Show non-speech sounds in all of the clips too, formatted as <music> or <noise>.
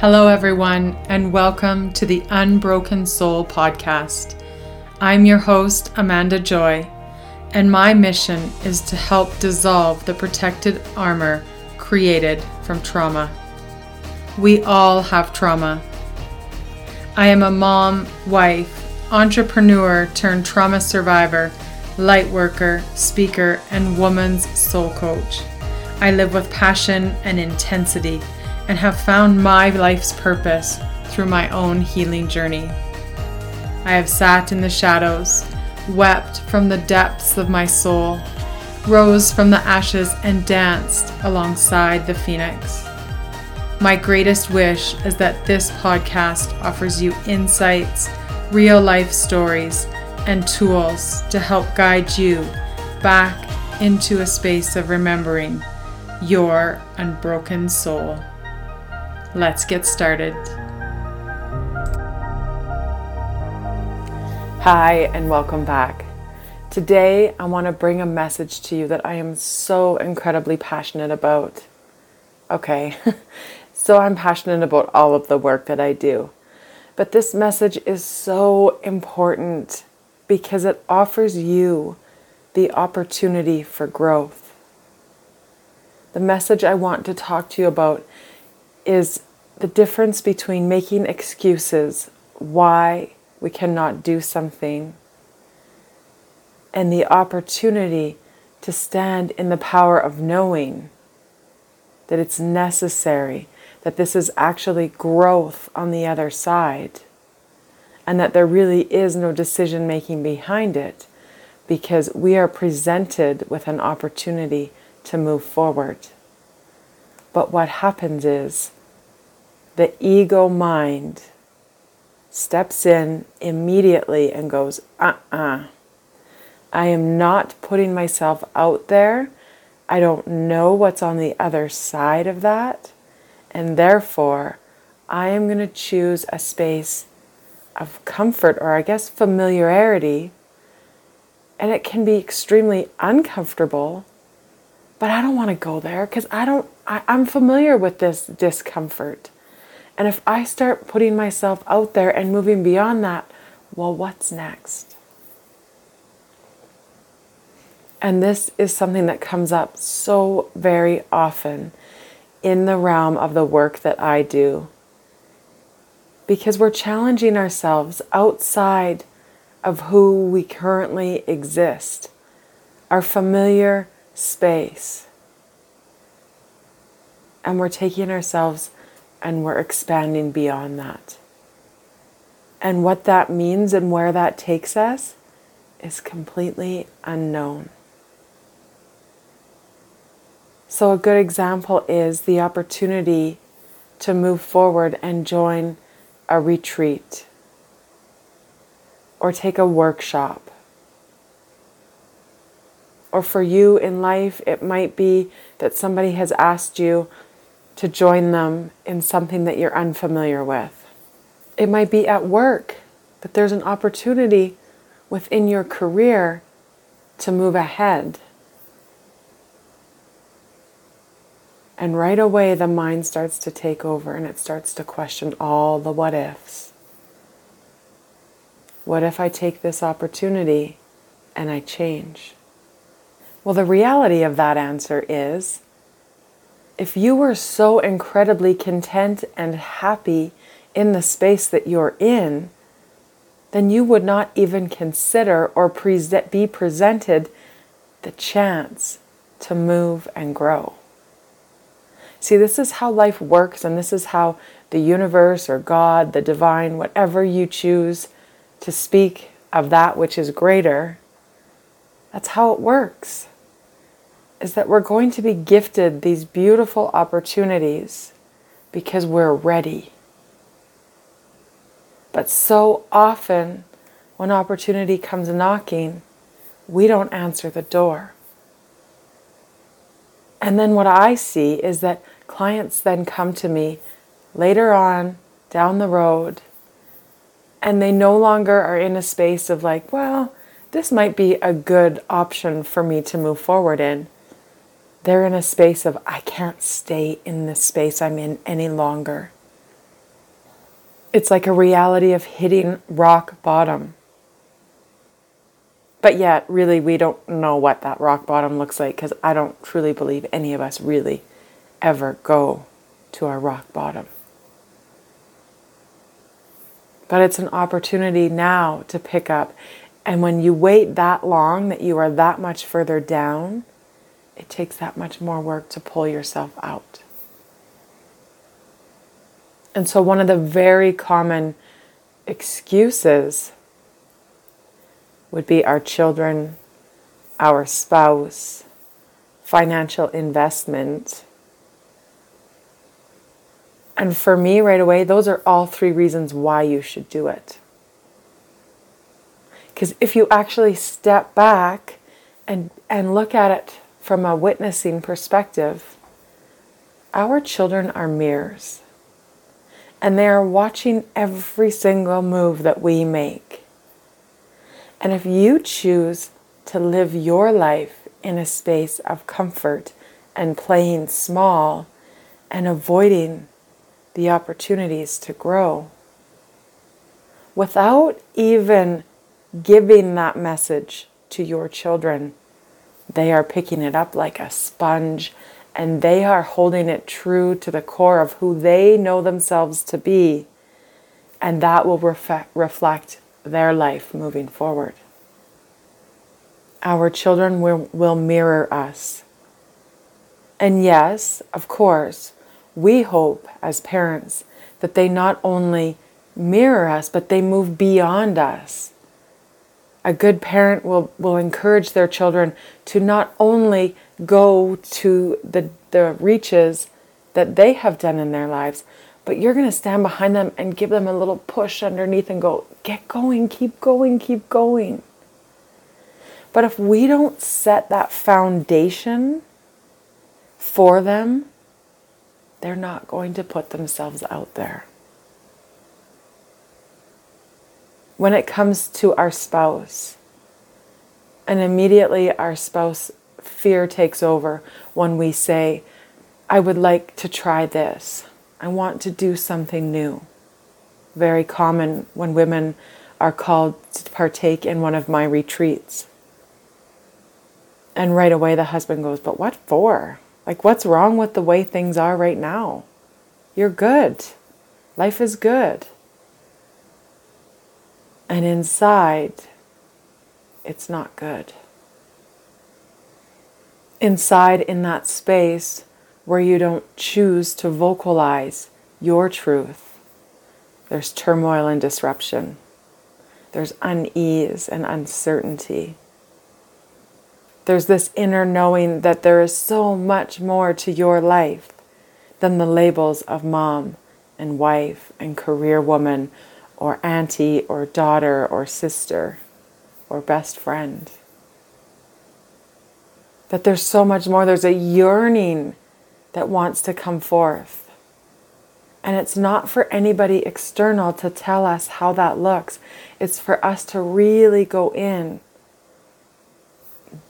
Hello, everyone, and welcome to the Unbroken Soul podcast. I'm your host, Amanda Joy, and my mission is to help dissolve the protected armor created from trauma. We all have trauma. I am a mom, wife, entrepreneur turned trauma survivor, light worker, speaker, and woman's soul coach. I live with passion and intensity and have found my life's purpose through my own healing journey. I have sat in the shadows, wept from the depths of my soul, rose from the ashes, and danced alongside the phoenix. My greatest wish is that this podcast offers you insights, real life stories, and tools to help guide you back into a space of remembering your unbroken soul. Let's get started. Hi, and welcome back. Today, I want to bring a message to you that I am so incredibly passionate about. Okay, <laughs> so I'm passionate about all of the work that I do. But this message is so important because it offers you the opportunity for growth. The message I want to talk to you about is the difference between making excuses why we cannot do something and the opportunity to stand in the power of knowing that it's necessary, that this is actually growth on the other side, and that there really is no decision making behind it because we are presented with an opportunity to move forward. But what happens is the ego mind steps in immediately and goes, uh uh-uh. uh I am not putting myself out there. I don't know what's on the other side of that. And therefore, I am going to choose a space of comfort or, I guess, familiarity. And it can be extremely uncomfortable, but I don't want to go there because I don't, I, I'm familiar with this discomfort. And if I start putting myself out there and moving beyond that, well, what's next? And this is something that comes up so very often in the realm of the work that I do. Because we're challenging ourselves outside of who we currently exist, our familiar space. And we're taking ourselves and we're expanding beyond that. And what that means and where that takes us is completely unknown. So, a good example is the opportunity to move forward and join a retreat or take a workshop. Or for you in life, it might be that somebody has asked you, to join them in something that you're unfamiliar with. It might be at work that there's an opportunity within your career to move ahead. And right away, the mind starts to take over and it starts to question all the what ifs. What if I take this opportunity and I change? Well, the reality of that answer is if you were so incredibly content and happy in the space that you're in, then you would not even consider or pre- be presented the chance to move and grow. See, this is how life works, and this is how the universe or God, the divine, whatever you choose to speak of that which is greater, that's how it works is that we're going to be gifted these beautiful opportunities because we're ready. But so often, when opportunity comes knocking, we don't answer the door. And then what I see is that clients then come to me later on down the road and they no longer are in a space of like, well, this might be a good option for me to move forward in they're in a space of, I can't stay in this space I'm in any longer. It's like a reality of hitting rock bottom. But yet, really, we don't know what that rock bottom looks like because I don't truly believe any of us really ever go to our rock bottom. But it's an opportunity now to pick up. And when you wait that long, that you are that much further down, it takes that much more work to pull yourself out. And so, one of the very common excuses would be our children, our spouse, financial investment. And for me, right away, those are all three reasons why you should do it. Because if you actually step back and, and look at it from a witnessing perspective, our children are mirrors. And they are watching every single move that we make. And if you choose to live your life in a space of comfort and playing small and avoiding the opportunities to grow, without even giving that message to your children, they are picking it up like a sponge and they are holding it true to the core of who they know themselves to be. And that will ref- reflect their life moving forward. Our children will, will mirror us. And yes, of course, we hope as parents that they not only mirror us, but they move beyond us. A good parent will, will encourage their children to not only go to the, the reaches that they have done in their lives, but you're going to stand behind them and give them a little push underneath and go, get going, keep going, keep going. But if we don't set that foundation for them, they're not going to put themselves out there. When it comes to our spouse, and immediately our spouse fear takes over when we say, I would like to try this. I want to do something new. Very common when women are called to partake in one of my retreats. And right away the husband goes, But what for? Like, what's wrong with the way things are right now? You're good. Life is good. And inside, it's not good. Inside, in that space where you don't choose to vocalize your truth, there's turmoil and disruption. There's unease and uncertainty. There's this inner knowing that there is so much more to your life than the labels of mom and wife and career woman or auntie or daughter or sister or best friend. That there's so much more. There's a yearning that wants to come forth. And it's not for anybody external to tell us how that looks. It's for us to really go in,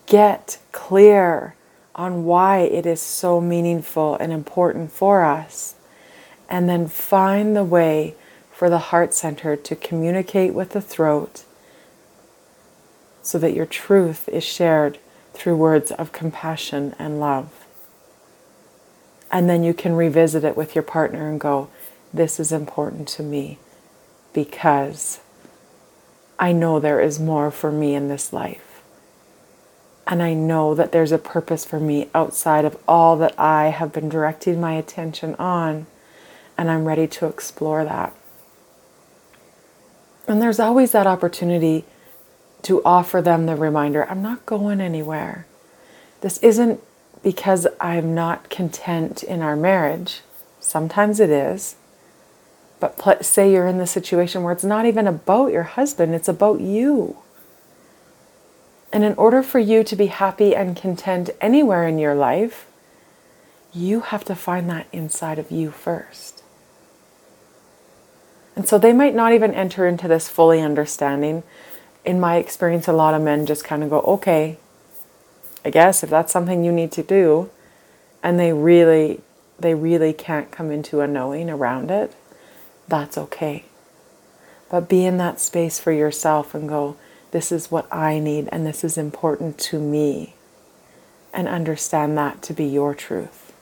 get clear on why it is so meaningful and important for us, and then find the way for the heart center to communicate with the throat so that your truth is shared through words of compassion and love. And then you can revisit it with your partner and go, This is important to me because I know there is more for me in this life. And I know that there's a purpose for me outside of all that I have been directing my attention on. And I'm ready to explore that. And there's always that opportunity to offer them the reminder I'm not going anywhere. This isn't because I'm not content in our marriage. Sometimes it is. But pl- say you're in the situation where it's not even about your husband, it's about you. And in order for you to be happy and content anywhere in your life, you have to find that inside of you first. And so they might not even enter into this fully understanding. In my experience, a lot of men just kind of go, okay, I guess if that's something you need to do, and they really, they really can't come into a knowing around it. that's okay. But be in that space for yourself and go, this is what I need and this is important to me. And understand that to be your truth.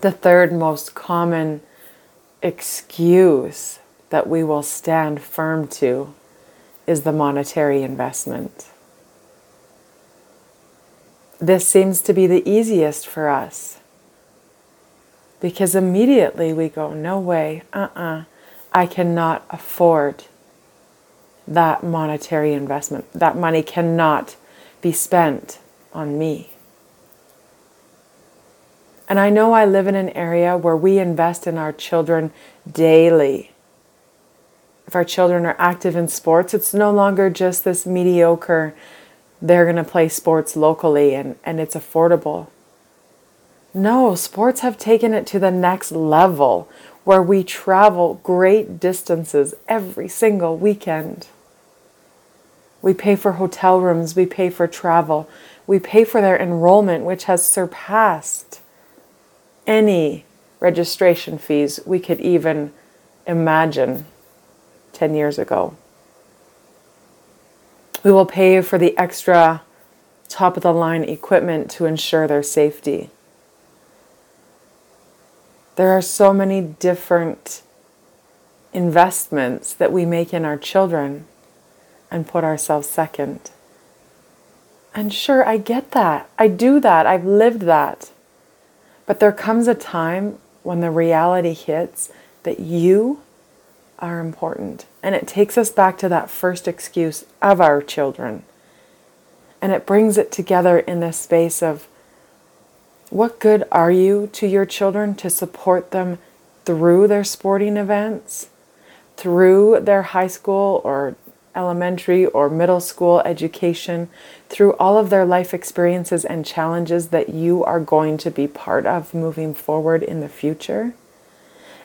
The third most common excuse that we will stand firm to is the monetary investment. This seems to be the easiest for us because immediately we go, No way, uh uh-uh, uh, I cannot afford that monetary investment. That money cannot be spent on me. And I know I live in an area where we invest in our children daily. If our children are active in sports, it's no longer just this mediocre, they're going to play sports locally and, and it's affordable. No, sports have taken it to the next level where we travel great distances every single weekend. We pay for hotel rooms, we pay for travel, we pay for their enrollment, which has surpassed any registration fees we could even imagine 10 years ago. We will pay for the extra top of the line equipment to ensure their safety. There are so many different investments that we make in our children and put ourselves second. And sure, I get that. I do that. I've lived that. But there comes a time when the reality hits that you are important. And it takes us back to that first excuse of our children. And it brings it together in this space of what good are you to your children to support them through their sporting events, through their high school or elementary or middle school education, through all of their life experiences and challenges that you are going to be part of moving forward in the future?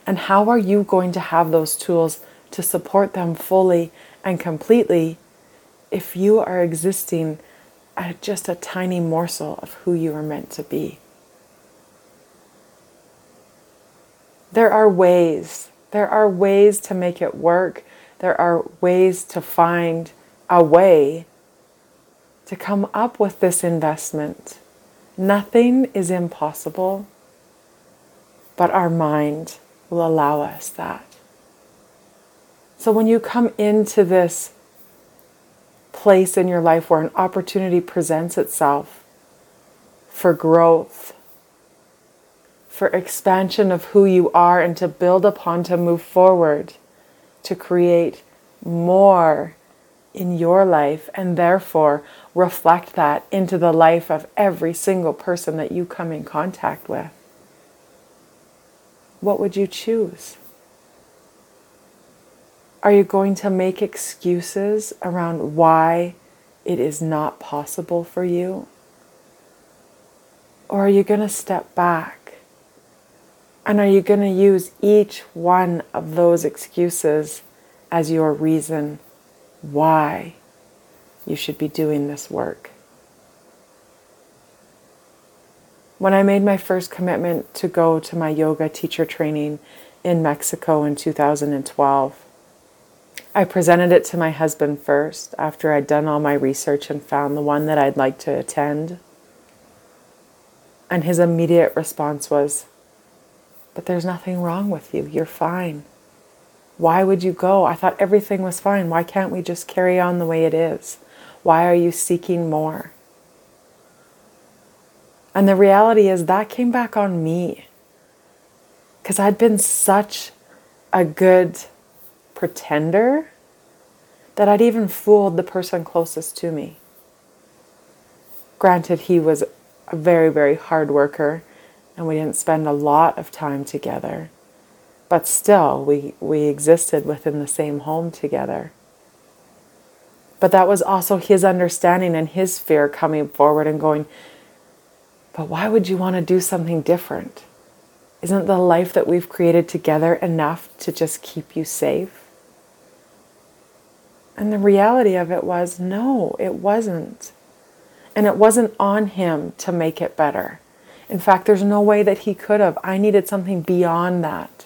And how are you going to have those tools to support them fully and completely if you are existing at just a tiny morsel of who you are meant to be? There are ways. There are ways to make it work. There are ways to find a way to come up with this investment. Nothing is impossible, but our mind will allow us that. So when you come into this place in your life where an opportunity presents itself for growth, for expansion of who you are and to build upon to move forward, to create more in your life, and therefore reflect that into the life of every single person that you come in contact with. What would you choose? Are you going to make excuses around why it is not possible for you? Or are you going to step back and are you going to use each one of those excuses as your reason why you should be doing this work? When I made my first commitment to go to my yoga teacher training in Mexico in 2012, I presented it to my husband first after I'd done all my research and found the one that I'd like to attend. And his immediate response was, but there's nothing wrong with you. You're fine. Why would you go? I thought everything was fine. Why can't we just carry on the way it is? Why are you seeking more? And the reality is that came back on me. Because I'd been such a good pretender that I'd even fooled the person closest to me. Granted, he was a very, very hard worker and we didn't spend a lot of time together. But still, we, we existed within the same home together. But that was also his understanding and his fear coming forward and going, But why would you want to do something different? Isn't the life that we've created together enough to just keep you safe? And the reality of it was, no, it wasn't. And it wasn't on him to make it better. In fact, there's no way that he could have. I needed something beyond that.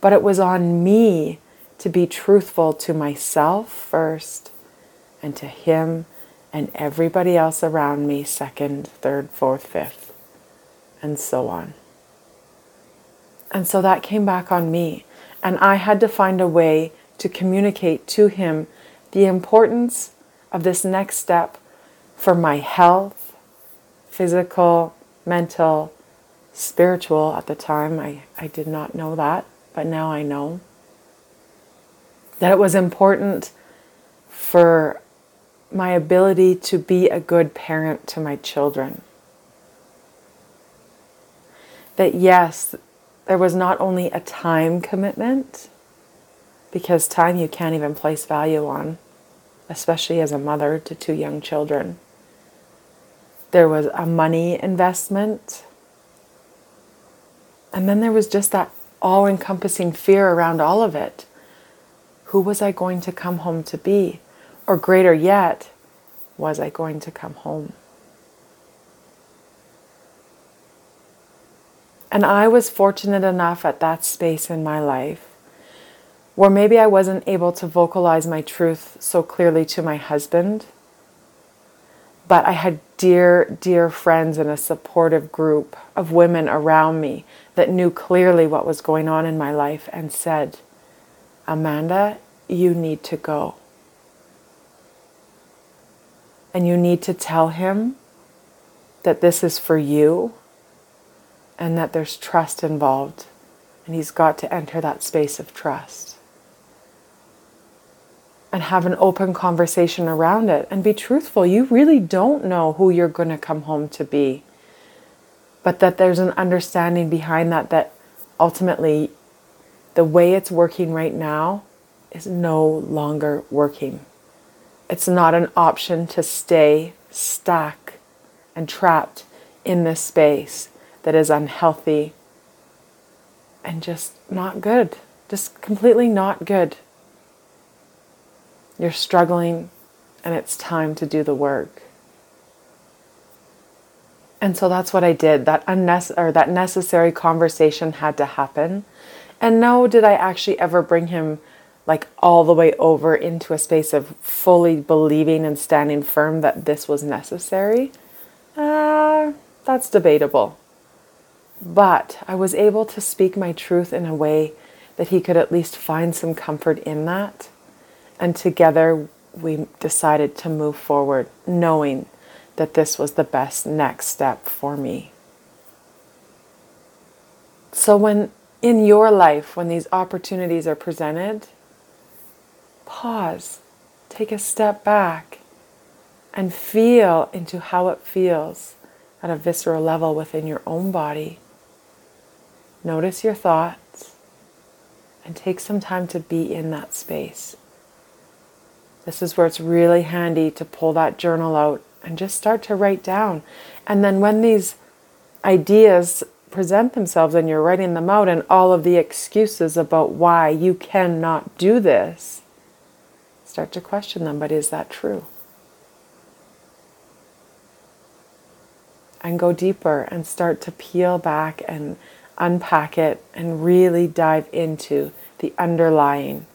But it was on me to be truthful to myself first and to him and everybody else around me, second, third, fourth, fifth, and so on. And so that came back on me. And I had to find a way to communicate to him the importance of this next step for my health, physical, mental, spiritual. At the time, I, I did not know that, but now I know. That it was important for my ability to be a good parent to my children. That yes, there was not only a time commitment, because time you can't even place value on, especially as a mother to two young children. There was a money investment. And then there was just that all encompassing fear around all of it. Who was I going to come home to be? Or greater yet, was I going to come home? And I was fortunate enough at that space in my life where maybe I wasn't able to vocalize my truth so clearly to my husband, but I had dear, dear friends and a supportive group of women around me that knew clearly what was going on in my life and said, Amanda, you need to go. And you need to tell him that this is for you and that there's trust involved, and he's got to enter that space of trust. And have an open conversation around it and be truthful. You really don't know who you're going to come home to be. But that there's an understanding behind that, that ultimately the way it's working right now is no longer working. It's not an option to stay stuck and trapped in this space that is unhealthy and just not good. Just completely not good. You're struggling and it's time to do the work. And so that's what I did. That unnecessary or that necessary conversation had to happen. And no, did I actually ever bring him like all the way over into a space of fully believing and standing firm that this was necessary? Uh, that's debatable. But I was able to speak my truth in a way that he could at least find some comfort in that. And together we decided to move forward, knowing that this was the best next step for me. So, when in your life, when these opportunities are presented, pause, take a step back, and feel into how it feels at a visceral level within your own body. Notice your thoughts and take some time to be in that space. This is where it's really handy to pull that journal out and just start to write down. And then when these ideas present themselves and you're writing them out and all of the excuses about why you cannot do this, start to question them. But is that true? And go deeper and start to peel back and unpack it and really dive into the underlying.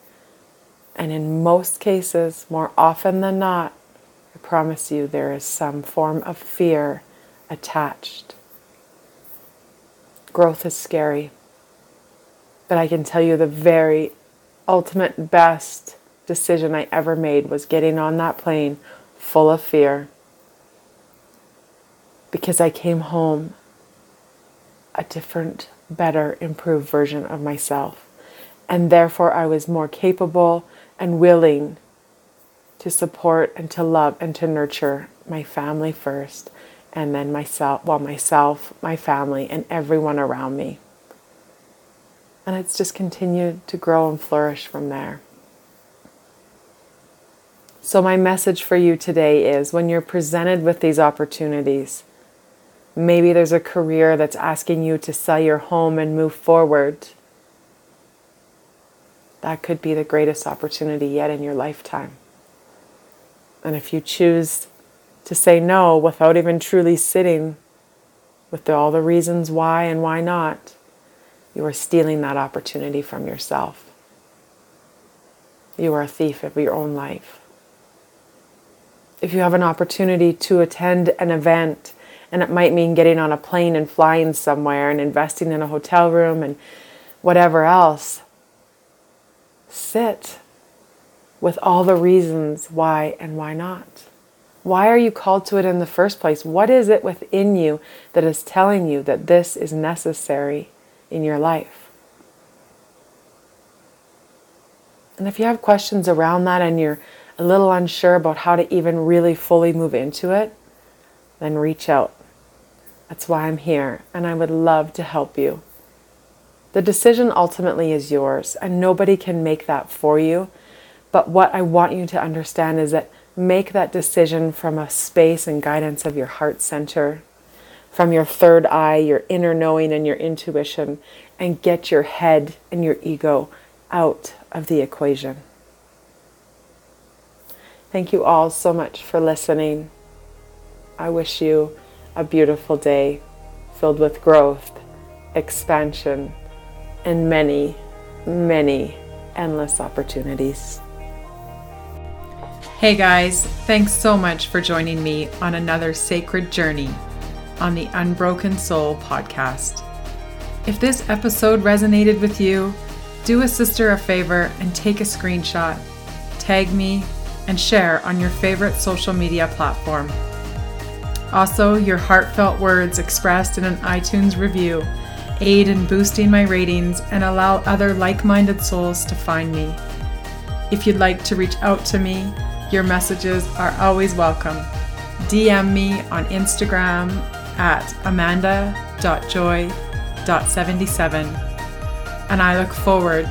And in most cases, more often than not, I promise you, there is some form of fear attached. Growth is scary. But I can tell you the very ultimate best decision I ever made was getting on that plane full of fear. Because I came home a different, better, improved version of myself. And therefore, I was more capable and willing to support and to love and to nurture my family first, and then myself, well, myself, my family, and everyone around me. And it's just continued to grow and flourish from there. So, my message for you today is when you're presented with these opportunities, Maybe there's a career that's asking you to sell your home and move forward. That could be the greatest opportunity yet in your lifetime. And if you choose to say no without even truly sitting with all the reasons why and why not, you are stealing that opportunity from yourself. You are a thief of your own life. If you have an opportunity to attend an event, and it might mean getting on a plane and flying somewhere and investing in a hotel room and whatever else, sit with all the reasons why and why not. Why are you called to it in the first place? What is it within you that is telling you that this is necessary in your life? And if you have questions around that and you're a little unsure about how to even really fully move into it, then reach out. That's why I'm here, and I would love to help you. The decision ultimately is yours, and nobody can make that for you. But what I want you to understand is that make that decision from a space and guidance of your heart center, from your third eye, your inner knowing, and your intuition, and get your head and your ego out of the equation. Thank you all so much for listening. I wish you a beautiful day filled with growth, expansion, and many, many endless opportunities. Hey guys, thanks so much for joining me on another sacred journey on the Unbroken Soul podcast. If this episode resonated with you, do a sister a favor and take a screenshot, tag me, and share on your favorite social media platform. Also, your heartfelt words expressed in an iTunes review aid in boosting my ratings and allow other like minded souls to find me. If you'd like to reach out to me, your messages are always welcome. DM me on Instagram at amanda.joy.77, and I look forward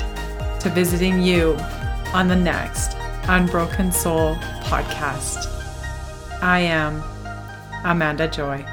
to visiting you on the next Unbroken Soul podcast. I am Amanda Joy.